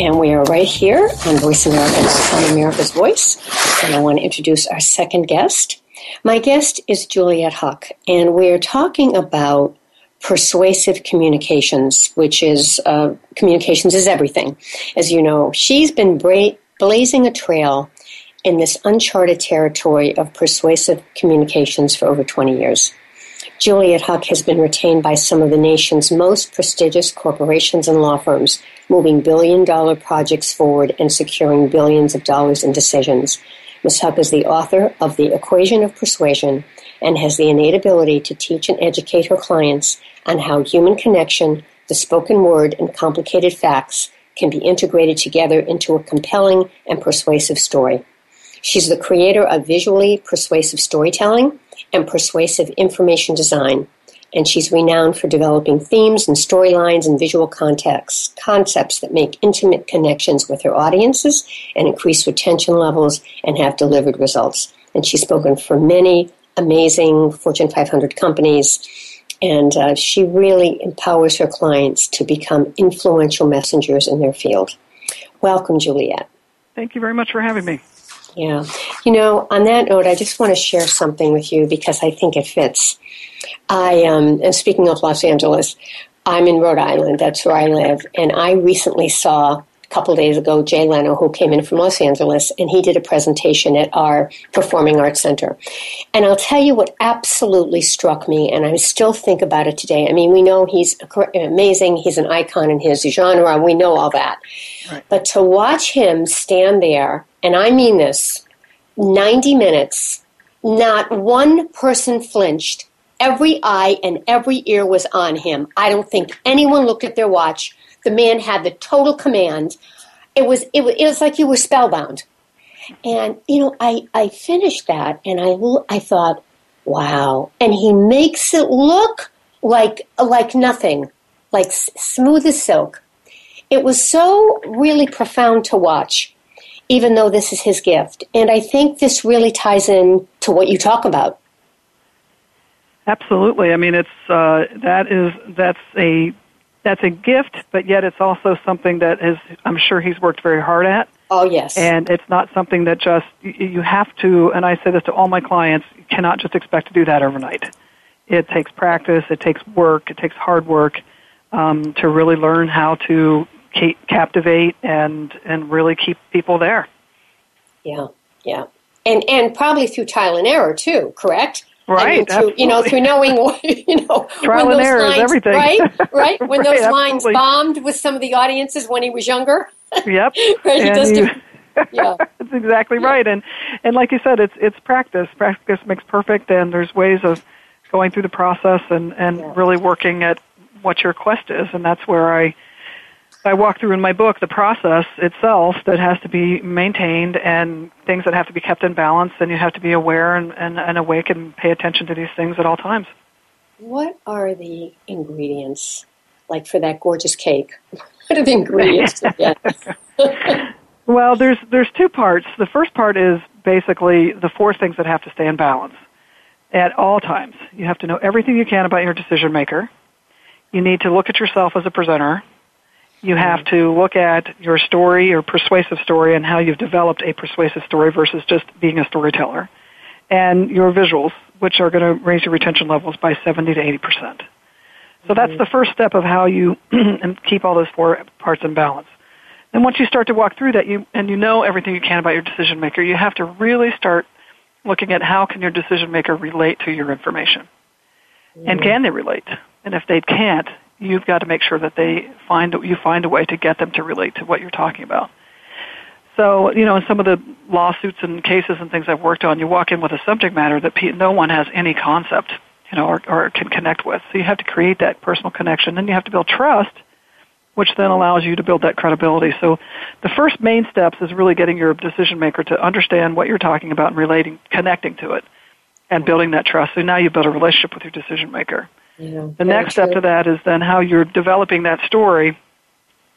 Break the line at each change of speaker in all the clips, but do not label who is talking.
And we are right here on Voice America, on America's Voice. And I want to introduce our second guest. My guest is Juliet Huck, and we're talking about persuasive communications, which is uh, communications is everything. As you know, she's been bra- blazing a trail in this uncharted territory of persuasive communications for over 20 years. Juliet Huck has been retained by some of the nation's most prestigious corporations and law firms, moving billion dollar projects forward and securing billions of dollars in decisions. Ms. Huck is the author of The Equation of Persuasion and has the innate ability to teach and educate her clients on how human connection, the spoken word, and complicated facts can be integrated together into a compelling and persuasive story. She's the creator of visually persuasive storytelling and persuasive information design, and she's renowned for developing themes and storylines and visual contexts, concepts that make intimate connections with her audiences and increase retention levels and have delivered results. And she's spoken for many amazing Fortune 500 companies, and uh, she really empowers her clients to become influential messengers in their field. Welcome, Juliet.
Thank you very much for having me.
Yeah. You know, on that note, I just want to share something with you because I think it fits. I um, and speaking of Los Angeles, I'm in Rhode Island. That's where I live, and I recently saw couple days ago Jay Leno, who came in from Los Angeles, and he did a presentation at our Performing Arts Center. And I'll tell you what absolutely struck me, and I still think about it today. I mean, we know he's amazing; he's an icon in his genre. We know all that, right. but to watch him stand there and I mean this 90 minutes, not one person flinched. Every eye and every ear was on him. I don't think anyone looked at their watch. The man had the total command. It was, it was, it was like you were spellbound. And, you know, I, I finished that and I, I thought, wow. And he makes it look like, like nothing, like smooth as silk. It was so really profound to watch even though this is his gift. And I think this really ties in to what you talk about.
Absolutely. I mean, it's uh, that is that's a that's a gift, but yet it's also something that is I'm sure he's worked very hard at.
Oh yes.
And it's not something that just you have to. And I say this to all my clients: you cannot just expect to do that overnight. It takes practice. It takes work. It takes hard work um, to really learn how to captivate and and really keep people there.
Yeah, yeah, and and probably through trial and error too. Correct.
Right.
Through, you know, through knowing, you know,
trial
when
and error
lines,
is everything.
Right, right. When
right,
those lines
absolutely.
bombed with some of the audiences when he was younger.
Yep.
right. He does do, yeah.
That's exactly
yeah.
right. And and like you said, it's it's practice. Practice makes perfect, and there's ways of going through the process and and
Yeah.
really working at what your quest is, and that's where I I walk through in my book the process itself that has to be maintained and things that have to be kept in balance, and you have to be aware and, and, and awake and pay attention to these things at all times.
What are the ingredients like for that gorgeous cake? What are the ingredients?
Well, there's there's two parts. The first part is basically the four things that have to stay in balance at all times. You have to know everything you can about your decision maker. You need to look at yourself as a presenter. You have to look at your story, your persuasive story, and how you've developed a persuasive story versus just being a storyteller. And your visuals, which are going to raise your retention levels by 70 to 80 percent. So that's the first step of how you keep all those four parts in balance. And once you start to walk through that, you and you know everything you can about your decision maker, you have to really start looking at how can your decision maker relate to your information, mm-hmm. and can they relate? And if they can't, you've got to make sure that they find you find a way to get them to relate to what you're talking about. So, you know, in some of the lawsuits and cases and things I've worked on, you walk in with a subject matter that no one has any concept, you know, or, or can connect with. So you have to create that personal connection. Then you have to build trust which then allows you to build that credibility. So the first main steps is really getting your decision maker to understand what you're talking about and relating, connecting to it, and building that trust. So now you build a relationship with your decision maker. Yeah, the next step to that is then how you're developing that story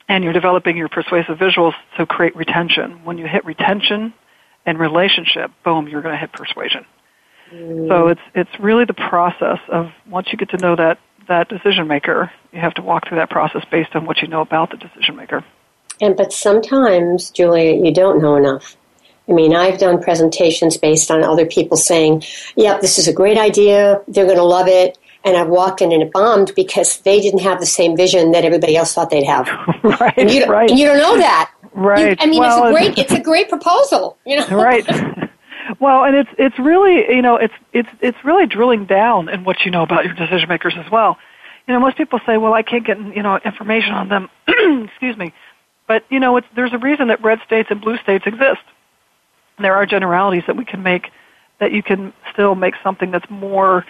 and you're developing your persuasive visuals to create retention. When you hit retention and relationship, boom, you're going to hit persuasion. Mm. So it's it's really the process of once you get to know that that decision maker. You have to walk through that process based on what you know about the decision maker.
And but sometimes, Julia, you don't know enough. I mean, I've done presentations based on other people saying, "Yep, this is a great idea. They're going to love it." And I've walked in and it bombed because they didn't have the same vision that everybody else thought they'd have.
right,
and you,
right.
And you don't know that.
Right.
You, I mean, well, it's a great, it's a great proposal. You know.
Right. Well, and it's it's really you know it's it's it's really drilling down in what you know about your decision makers as well. You know, most people say, "Well, I can't get you know information on them." Excuse me, but you know, it's, there's a reason that red states and blue states exist. There are generalities that we can make that you can still make something that's more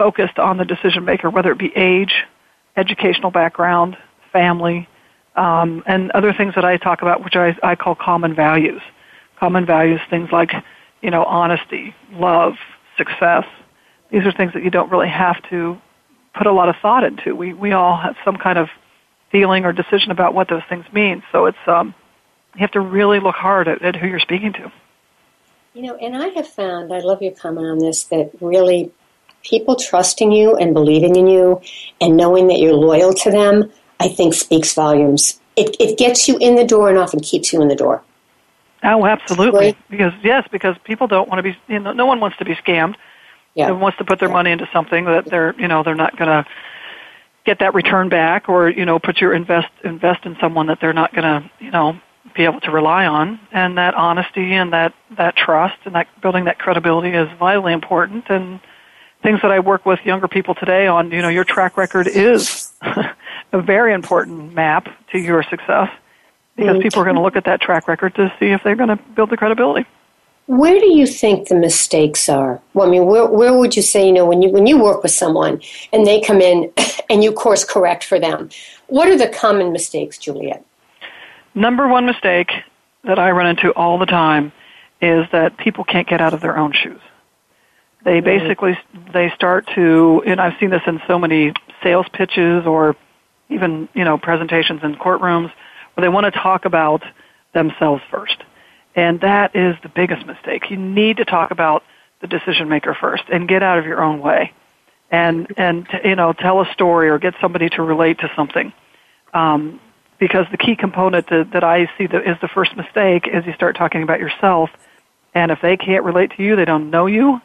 focused on the decision maker, whether it be age, educational background, family, um, and other things that I talk about, which I, I call common values. Common values, things like you know, honesty, love, success. These are things that you don't really have to put a lot of thought into. We we all have some kind of feeling or decision about what those things mean. So it's um, you have to really look hard at, at who you're speaking to.
You know, and I have found I love your comment on this that really people trusting you and believing in you and knowing that you're loyal to them, I think speaks volumes. It, it gets you in the door and often keeps you in the door.
Oh, absolutely. Because yes, because people don't want to be. You know, no one wants to be scammed. Yeah. No one wants to put their yeah. money into something that they're, you know, they're not going to get that return back, or you know, put your invest invest in someone that they're not going to, you know, be able to rely on. And that honesty and that that trust and that building that credibility is vitally important. And things that I work with younger people today on, you know, your track record is a very important map to your success because people are going to look at that track record to see if they're going to build the credibility.
Where do you think the mistakes are? Well, I mean, where, where would you say, you know, when you when you work with someone and they come in and you course correct for them, what are the common mistakes, Juliet?
Number one mistake that I run into all the time is that people can't get out of their own shoes. They basically they start to, and I've seen this in so many sales pitches or even you know presentations in courtrooms where they want to talk about themselves first. And that is the biggest mistake. You need to talk about the decision maker first and get out of your own way and, and, you know, tell a story or get somebody to relate to something. Um, because the key component to, that I see that is the first mistake is you start talking about yourself. And if they can't relate to you, they don't know you,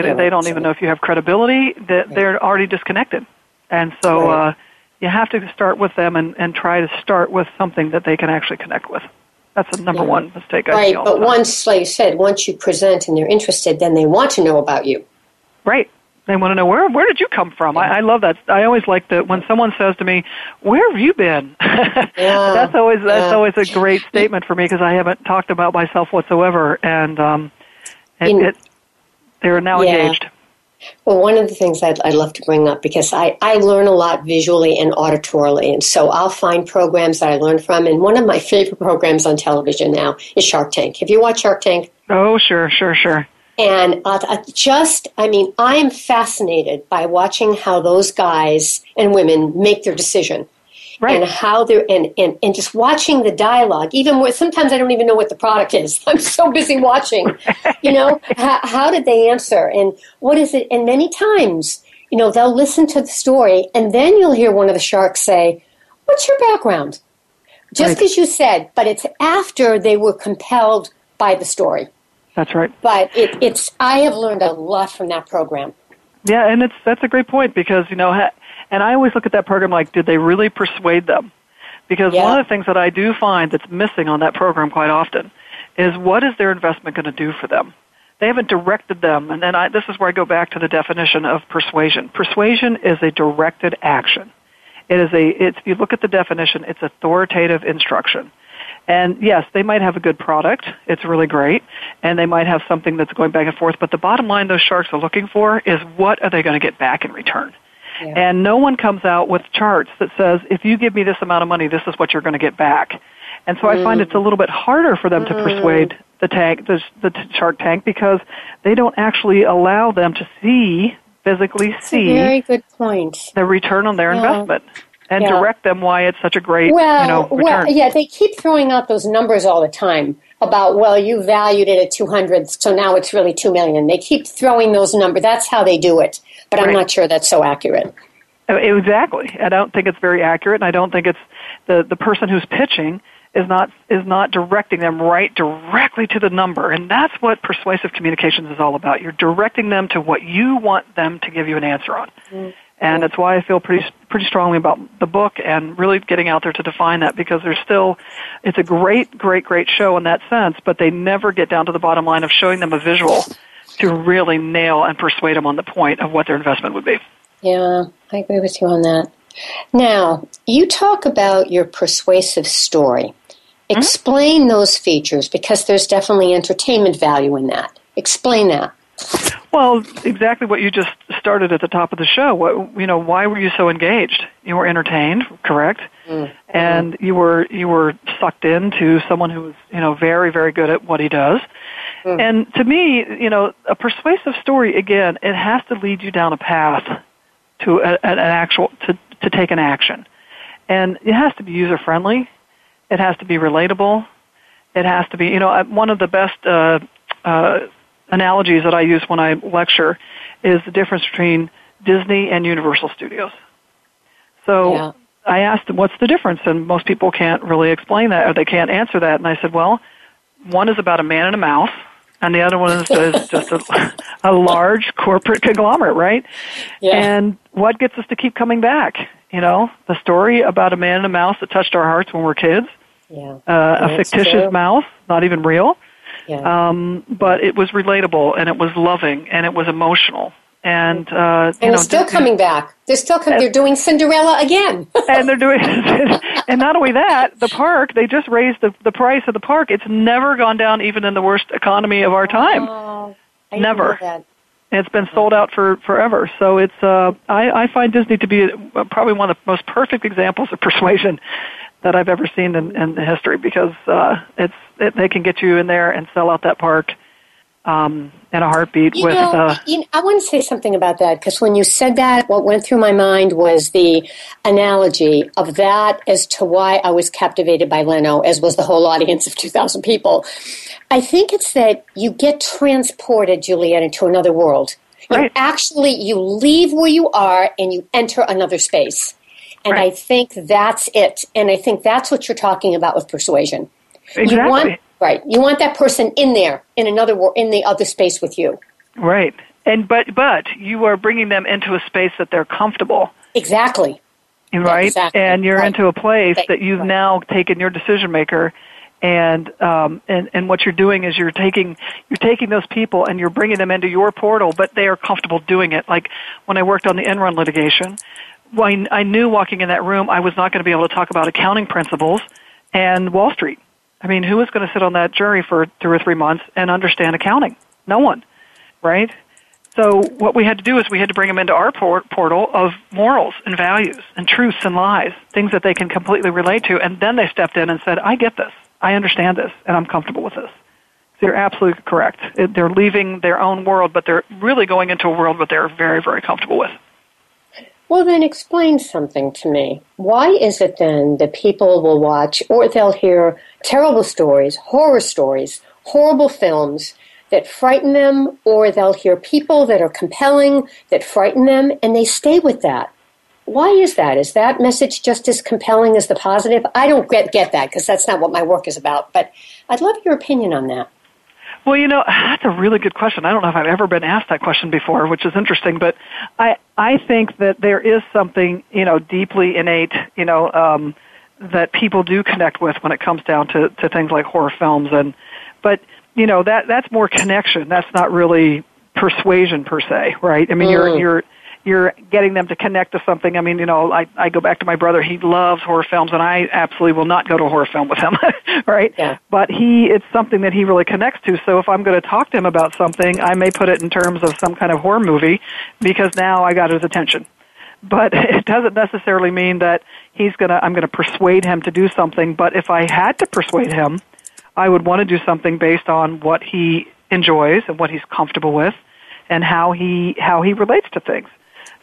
they, they don't even know if you have credibility, that they're already disconnected. And so, uh, you have to start with them and, and try to start with something that they can actually connect with. That's the number yeah. one mistake I
right.
Right,
but once, like you said, once you present and they're interested, then they want to know about you.
Right. They want to know where where did you come from. I, I love that. I always like that when someone says to me, "Where have you been?" yeah, that's always that's yeah. always a great statement for me because I haven't talked about myself whatsoever, and um, it, In, it, they're now yeah. engaged.
Well, one of the things I'd, I'd, love to bring up because I, I learn a lot visually and auditorily, and so I'll find programs that I learn from. And one of my favorite programs on television now is Shark Tank. Have you watched Shark Tank?
Oh, sure, sure, sure.
And uh, just, I mean, I am fascinated by watching how those guys and women make their decision right. and how they're and, and, and just watching the dialogue even where sometimes i don't even know what the product is. I'm so busy watching you know? How, how did they answer? And what is it? And many times you know they'll listen to the story and then you'll hear one of the sharks say what's your background? Just right. as you said but it's after they were compelled by the story.
That's right.
But it, it's i have learned a lot from that program.
Yeah and it's that's a great point because you know And I always look at that program like, did they really persuade them? Because
Yeah.
one of the things that I do find that's missing on that program quite often is what is their investment going to do for them? They haven't directed them, and then I, this is where I go back to the definition of persuasion. Persuasion is a directed action. It is a, it's, if you look at the definition, it's authoritative instruction. And yes, they might have a good product. It's really great. And they might have something that's going back and forth. But the bottom line those sharks are looking for is what are they going to get back in return?
Yeah.
And no one comes out with charts that says, if you give me this amount of money, this is what you're going to get back. And so I find it's a mm. little bit harder for them to mm. persuade the tank, the, the t- Shark Tank, because they don't actually allow them to see, physically
That's a
see,
very good point.
the return on their
Yeah.
investment and
Yeah.
direct them why it's such a great,
Well,
you know, return.
well, yeah, they keep throwing out those numbers all the time about well, you valued it at two hundred, so now it's really two million. They keep throwing those numbers. That's how they do it, but I'm not sure that's so accurate.
Uh, Exactly. I don't think it's very accurate, and I don't think it's the the person who's pitching is not is not directing them right directly to the number, and that's what persuasive communications is all about. You're directing them to what you want them to give you an answer on, and that's why I feel pretty pretty strongly about the book and really getting out there to define that because there's still it's a great great great show in that sense, but they never get down to the bottom line of showing them a visual to really nail and persuade them on the point of what their investment would be.
Yeah, I agree with you on that. Now, you talk about your persuasive story. Hmm? Explain those features because there's definitely entertainment value in that. Explain that.
Well, exactly what you just started at the top of the show. What you know, why were you so engaged? You were entertained, correct? Mm-hmm. And you were you were sucked into someone who was you know very very good at what he does. And to me, you know, a persuasive story again, it has to lead you down a path to a, an actual to to take an action, and it has to be user friendly. It has to be relatable. It has to be, you know, one of the best uh, uh, analogies that I use when I lecture is the difference between Disney and Universal Studios. So
Yeah.
I asked them, what's the difference? And most people can't really explain that or they can't answer that. And I said, well, one is about a man and a mouse, and the other one is, is just a, a large corporate conglomerate, right?
Yeah.
And what gets us to keep coming back? You know, the story about a man and a mouse that touched our hearts when we were kids,
Yeah.
uh, a fictitious
true.
mouse, not even real
Yeah.
um, but it was relatable and it was loving and it was emotional and uh, you
and
know
it's still coming back. They're still coming. They're doing Cinderella again.
and they're doing and not only that the park they just raised the the price of the park it's never gone down even in the worst economy of our time
Oh,
Never.
know
it's been sold out for forever so it's uh i i find disney to be uh, probably one of the most perfect examples of persuasion that i've ever seen in in history because uh it's it, they can get you in there and sell out that park um in a heartbeat
You
with
know,
uh
you know, I want to say something about that because when you said that, what went through my mind was the analogy of that as to why I was captivated by Leno, as was the whole audience of 2,000 people. I think it's that you get transported, Juliet, into another world. You
Right.
actually, you leave where you are and you enter another space. And I think that's it. And I think that's what you're talking about with persuasion.
exactly
You want right. You want that person in there, in another in the other space with you.
Right. And but but you are bringing them into a space that they're comfortable,
Exactly.
right?
exactly.
And you're
Right.
into a place that you've
Right.
now taken your decision maker and um and and what you're doing is you're taking you're taking those people and you're bringing them into your portal, but they are comfortable doing it. Like when I worked on the Enron litigation, when I knew walking in that room I was not going to be able to talk about accounting principles and Wall Street. I mean, who is going to sit on that jury for two or three months and understand accounting? No one, right? So what we had to do is we had to bring them into our port- portal of morals and values and truths and lies, things that they can completely relate to. And then they stepped in and said, "I get this. I understand this, and I'm comfortable with this." So you're absolutely correct. They're leaving their own world, but they're really going into a world that they're very, very comfortable with.
Well, then explain something to me. Why is it then that people will watch or they'll hear terrible stories, horror stories, horrible films that frighten them, or they'll hear people that are compelling that frighten them, and they stay with that? Why is that? Is that message just as compelling as the positive? I don't get, get that because that's not what my work is about, but I'd love your opinion on that.
Well, you know, that's a really good question. I don't know if I've ever been asked that question before, which is interesting, but I I think that there is something, you know, deeply innate, you know, um that people do connect with when it comes down to to things like horror films and but you know, that that's more connection. That's not really persuasion per se, right? I mean, mm. you're you're you're getting them to connect to something. I mean, you know, I I go back to my brother. He loves horror films, and I absolutely will not go to a horror film with him, right?
Yeah.
But he, it's something that he really connects to. So if I'm going to talk to him about something, I may put it in terms of some kind of horror movie because now I got his attention. But it doesn't necessarily mean that he's gonna. I'm going to persuade him to do something. But if I had to persuade him, I would want to do something based on what he enjoys and what he's comfortable with, and how he how he relates to things.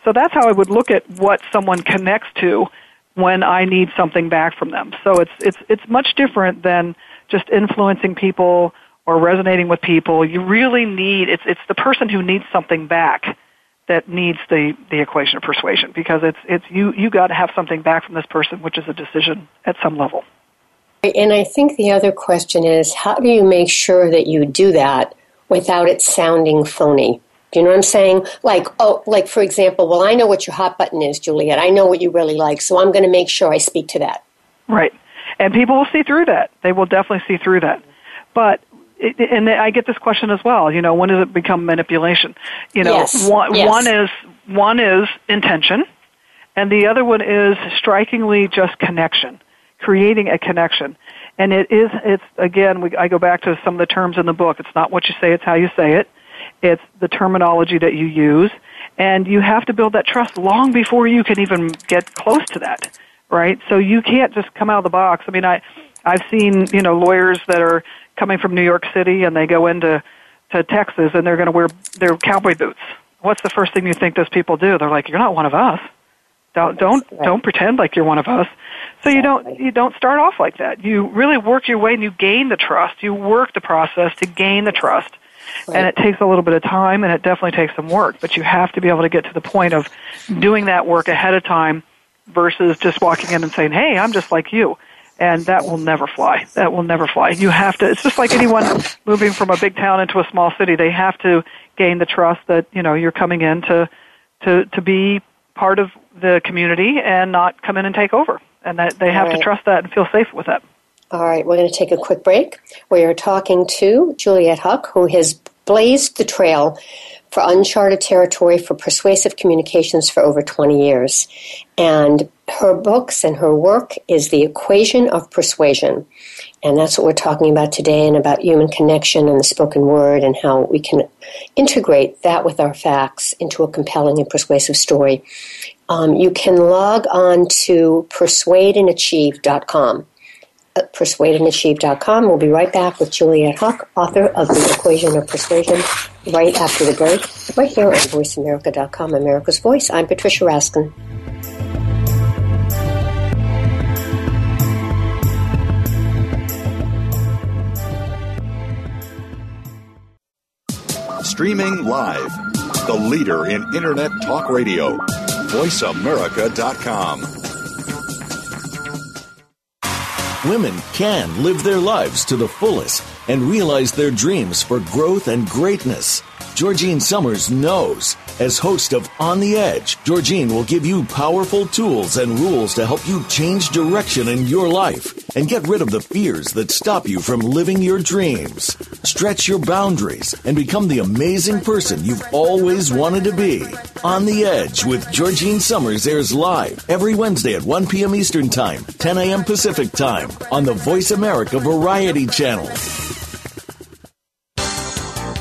So that's how I would look at what someone connects to when I need something back from them. So it's it's it's much different than just influencing people or resonating with people. You really need it's it's the person who needs something back that needs the the equation of persuasion because it's it's you you got to have something back from this person, which is a decision at some level.
And I think the other question is how do you make sure that you do that without it sounding phony? Do you know what I'm saying? Like, oh, like for example, well, I know what your hot button is, Juliet. I know what you really like, so I'm going to make sure I speak to that.
Right, and people will see through that. They will definitely see through that. But it, and I get this question as well. You know, when does it become manipulation? You know,
yes.
one,
yes.
one is one is intention, and the other one is strikingly just connection, creating a connection. And it is, it's again, we, I go back to some of the terms in the book. It's not what you say; it's how you say it it's the terminology that you use, and you have to build that trust long before you can even get close to that, right? So you can't just come out of the box. I mean, I, I've seen, you know, lawyers that are coming from New York City and they go into to Texas and they're going to wear their cowboy boots. What's the first thing you think those people do? They're like, "You're not one of us. Don't don't don't pretend like you're one of us." So you don't you don't start off like that. You really work your way and you gain the trust. You work the process to gain the trust Right. And it takes a little bit of time and it definitely takes some work, but you have to be able to get to the point of doing that work ahead of time versus just walking in and saying, "Hey, I'm just like you." And that will never fly. That will never fly. You have to it's just like anyone moving from a big town into a small city. They have to gain the trust that, you know, you're coming in to to to be part of the community and not come in and take over. And that they have right. to trust that and feel safe with that.
All right, we're going to take a quick break. We are talking to Juliet Huck, who has blazed the trail for uncharted territory for persuasive communications for over 20 years. And her books and her work is The Equation of Persuasion. And that's what we're talking about today and about human connection and the spoken word and how we can integrate that with our facts into a compelling and persuasive story. Um, you can log on to persuadeandachieve.com persuadeandachieve.com. We'll be right back with Juliet Huck, author of The Equation of Persuasion, right after the break, right here on VoiceAmerica.com, America's Voice. I'm Patricia Raskin.
Streaming live, the leader in Internet Talk Radio, VoiceAmerica.com.
Women can live their lives to the fullest and realize their dreams for growth and greatness. Georgine Summers knows. As host of On the Edge, Georgine will give you powerful tools and rules to help you change direction in your life and get rid of the fears that stop you from living your dreams. Stretch your boundaries and become the amazing person you've always wanted to be. On the Edge with Georgine Summers airs live every Wednesday at 1 p.m. Eastern Time, 10 a.m. Pacific Time on the Voice America Variety Channel.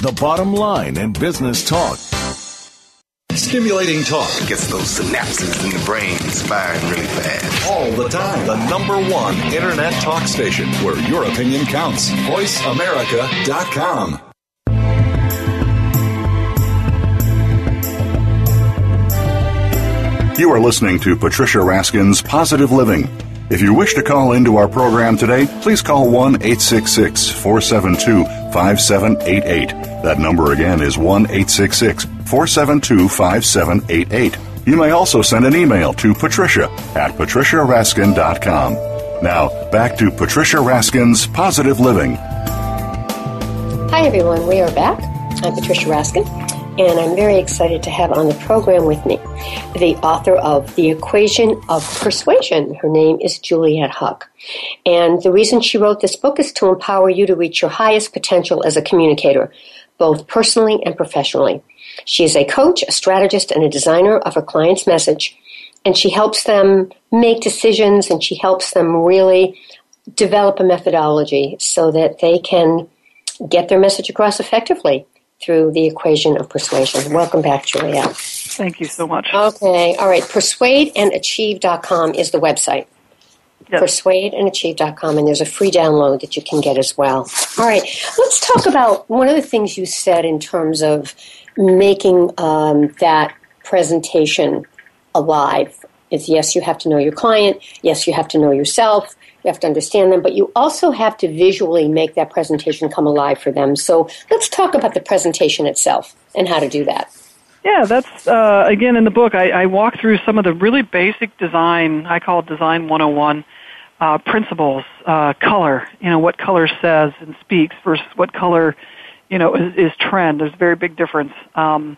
the bottom line in business talk.
Stimulating talk
gets those synapses in the brain firing really fast.
All the time. The number one internet talk station where your opinion counts. VoiceAmerica.com. You are listening to Patricia Raskin's Positive Living. If you wish to call into our program today, please call 1 866 472 5788. That number again is 1 866 472 5788. You may also send an email to patricia at patriciaraskin.com. Now, back to Patricia Raskin's Positive Living.
Hi, everyone. We are back. I'm Patricia Raskin, and I'm very excited to have on the program with me the author of The Equation of Persuasion. Her name is Juliet Huck. And the reason she wrote this book is to empower you to reach your highest potential as a communicator, both personally and professionally. She is a coach, a strategist, and a designer of her client's message, and she helps them make decisions and she helps them really develop a methodology so that they can get their message across effectively through the equation of persuasion. Welcome back, Juliet.
Thank you so much.
Okay, all right. Persuadeandachieve.com is the website. Yes. Persuadeandachieve.com, and there's a free download that you can get as well. All right, let's talk about one of the things you said in terms of making um, that presentation alive. Is yes, you have to know your client. Yes, you have to know yourself. You have to understand them, but you also have to visually make that presentation come alive for them. So let's talk about the presentation itself and how to do that.
Yeah, that's uh, again in the book. I, I walk through some of the really basic design. I call it Design 101 uh, principles. Uh, color, you know, what color says and speaks versus what color, you know, is, is trend. There's a very big difference. Um,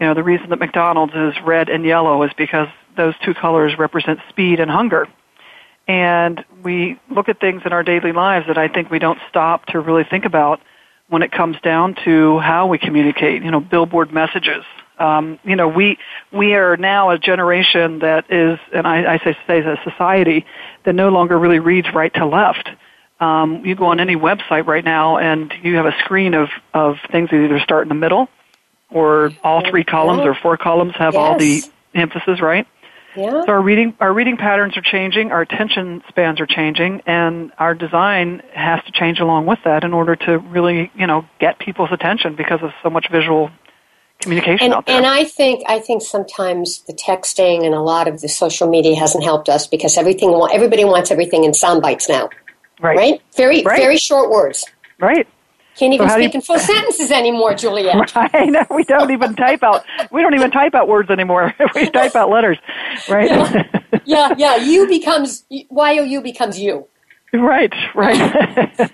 you know, the reason that McDonald's is red and yellow is because those two colors represent speed and hunger. And we look at things in our daily lives that I think we don't stop to really think about when it comes down to how we communicate, you know, billboard messages. Um, you know, we we are now a generation that is, and I, I say, say a society that no longer really reads right to left. Um, you go on any website right now, and you have a screen of of things that either start in the middle, or all three columns or four columns have yes. all the emphasis, right?
Yeah.
So our reading our reading patterns are changing, our attention spans are changing, and our design has to change along with that in order to really, you know, get people's attention because of so much visual communication
and,
out there.
And I think I think sometimes the texting and a lot of the social media hasn't helped us because everything everybody wants everything in sound bites now.
Right.
Right? Very
right.
very short words.
Right.
Can't even so speak you, in full sentences anymore, Juliet.
I know we don't even type out. We don't even type out words anymore. we type out letters, right?
Yeah, yeah. yeah. You becomes Y O U becomes you.
Right, right.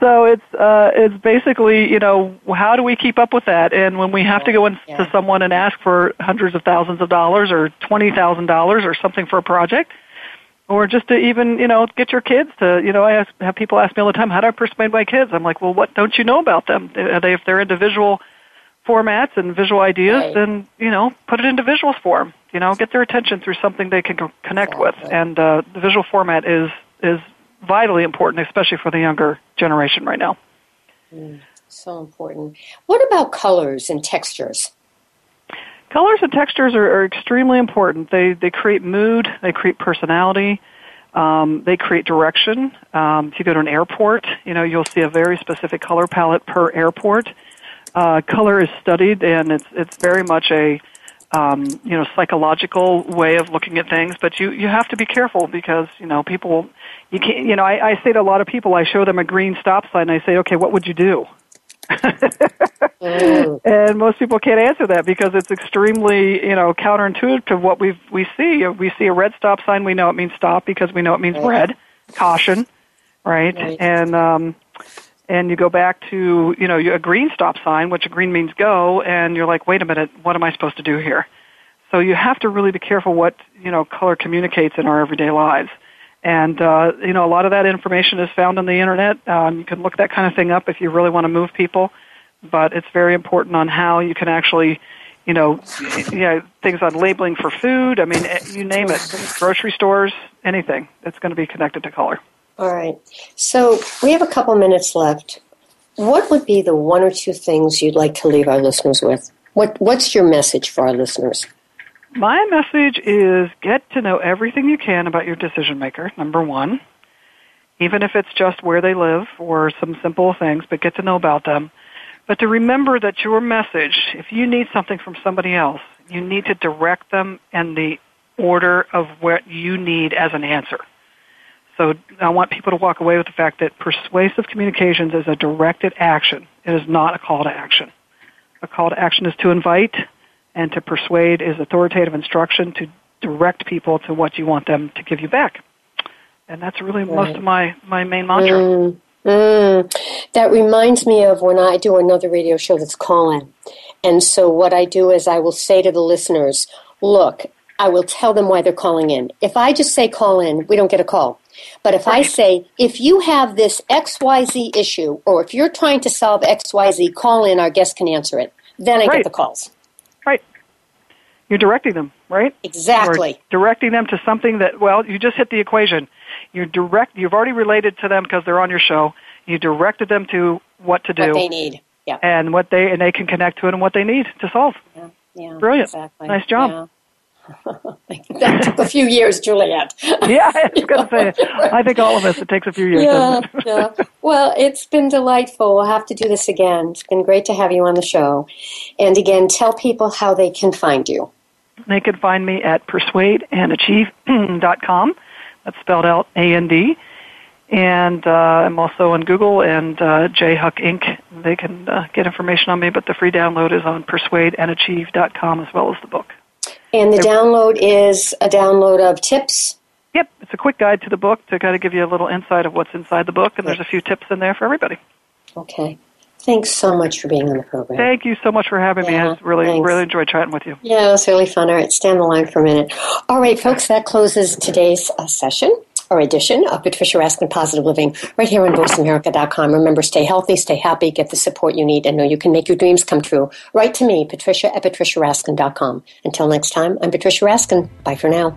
so it's uh, it's basically you know how do we keep up with that? And when we have to go into yeah. someone and ask for hundreds of thousands of dollars or twenty thousand dollars or something for a project, or just to even you know get your kids to you know I ask, have people ask me all the time how do I persuade my kids? I'm like, well, what don't you know about them? Are they if they're into visual formats and visual ideas,
right.
then you know put it into visuals form. You know, get their attention through something they can connect
exactly.
with, and uh, the visual format is is vitally important, especially for the younger generation right now.
Mm, so important. What about colors and textures?
Colors and textures are, are extremely important. They they create mood. They create personality. Um, they create direction. Um, if you go to an airport, you know you'll see a very specific color palette per airport. Uh, color is studied, and it's it's very much a um, you know psychological way of looking at things. But you you have to be careful because you know people you can't you know I, I say to a lot of people I show them a green stop sign. And I say, okay, what would you do? And most people can't answer that because it's extremely, you know, counterintuitive to what we we see. If We see a red stop sign, we know it means stop because we know it means
right.
red, caution, right?
right?
And um, and you go back to you know a green stop sign, which a green means go, and you're like, wait a minute, what am I supposed to do here? So you have to really be careful what you know color communicates in our everyday lives. And uh, you know, a lot of that information is found on the internet. Um, you can look that kind of thing up if you really want to move people. But it's very important on how you can actually, you know, know, things on labeling for food. I mean, eh, you name it, grocery stores, anything. It's going to be connected to color.
All right. So we have a couple minutes left. What would be the one or two things you'd like to leave our listeners with? What What's your message for our listeners?
My message is get to know everything you can about your decision maker, number one. Even if it's just where they live or some simple things, but get to know about them. But to remember that your message, if you need something from somebody else, You need to direct them in the order of what you need as an answer. So I want people to walk away with the fact that persuasive communications is a directed action. It is not a call to action. A call to action is to invite, and to persuade is authoritative instruction to direct people to what you want them to give you back. And that's really right. most of my, my main mantra. Mm,
mm. That reminds me of when I do another radio show that's call in. And so what I do is I will say to the listeners, look, I will tell them why they're calling in. If I just say call in, we don't get a call. But if right. I say, if you have this XYZ issue, or if you're trying to solve XYZ, call in, our guest can answer it. Then I right. get the calls.
You're directing them, right?
Exactly.
directing them to something that, well, you just hit the equation. You're direct, you've already related to them because they're on your show. You directed them to what to do.
What they need. Yeah.
And what they, and they can connect to it and what they need to solve.
Yeah. yeah
Brilliant.
Exactly.
Nice job. Yeah.
that took a few years, Juliet.
yeah, I was going to say, I think all of us, it takes a few years.
Yeah, yeah. Well, it's been delightful. We'll have to do this again. It's been great to have you on the show. And again, tell people how they can find you.
They can find me at persuadeandachieve.com. That's spelled out A-N-D. And uh, I'm also on Google and uh, JHuck Inc. They can uh, get information on me, but the free download is on persuadeandachieve.com as well as the book.
And the download is a download of tips?
Yep, it's a quick guide to the book to kind of give you a little insight of what's inside the book, and there's a few tips in there for everybody.
Okay. Thanks so much for being on the program.
Thank you so much for having yeah, me. I really, thanks. really enjoyed chatting with you.
Yeah, it was really fun. All right, stand the line for a minute. All right, folks, that closes today's uh, session or edition of Patricia Raskin Positive Living right here on VoiceAmerica.com. Remember, stay healthy, stay happy, get the support you need, and know you can make your dreams come true. Write to me, Patricia at PatriciaRaskin.com. Until next time, I'm Patricia Raskin. Bye for now.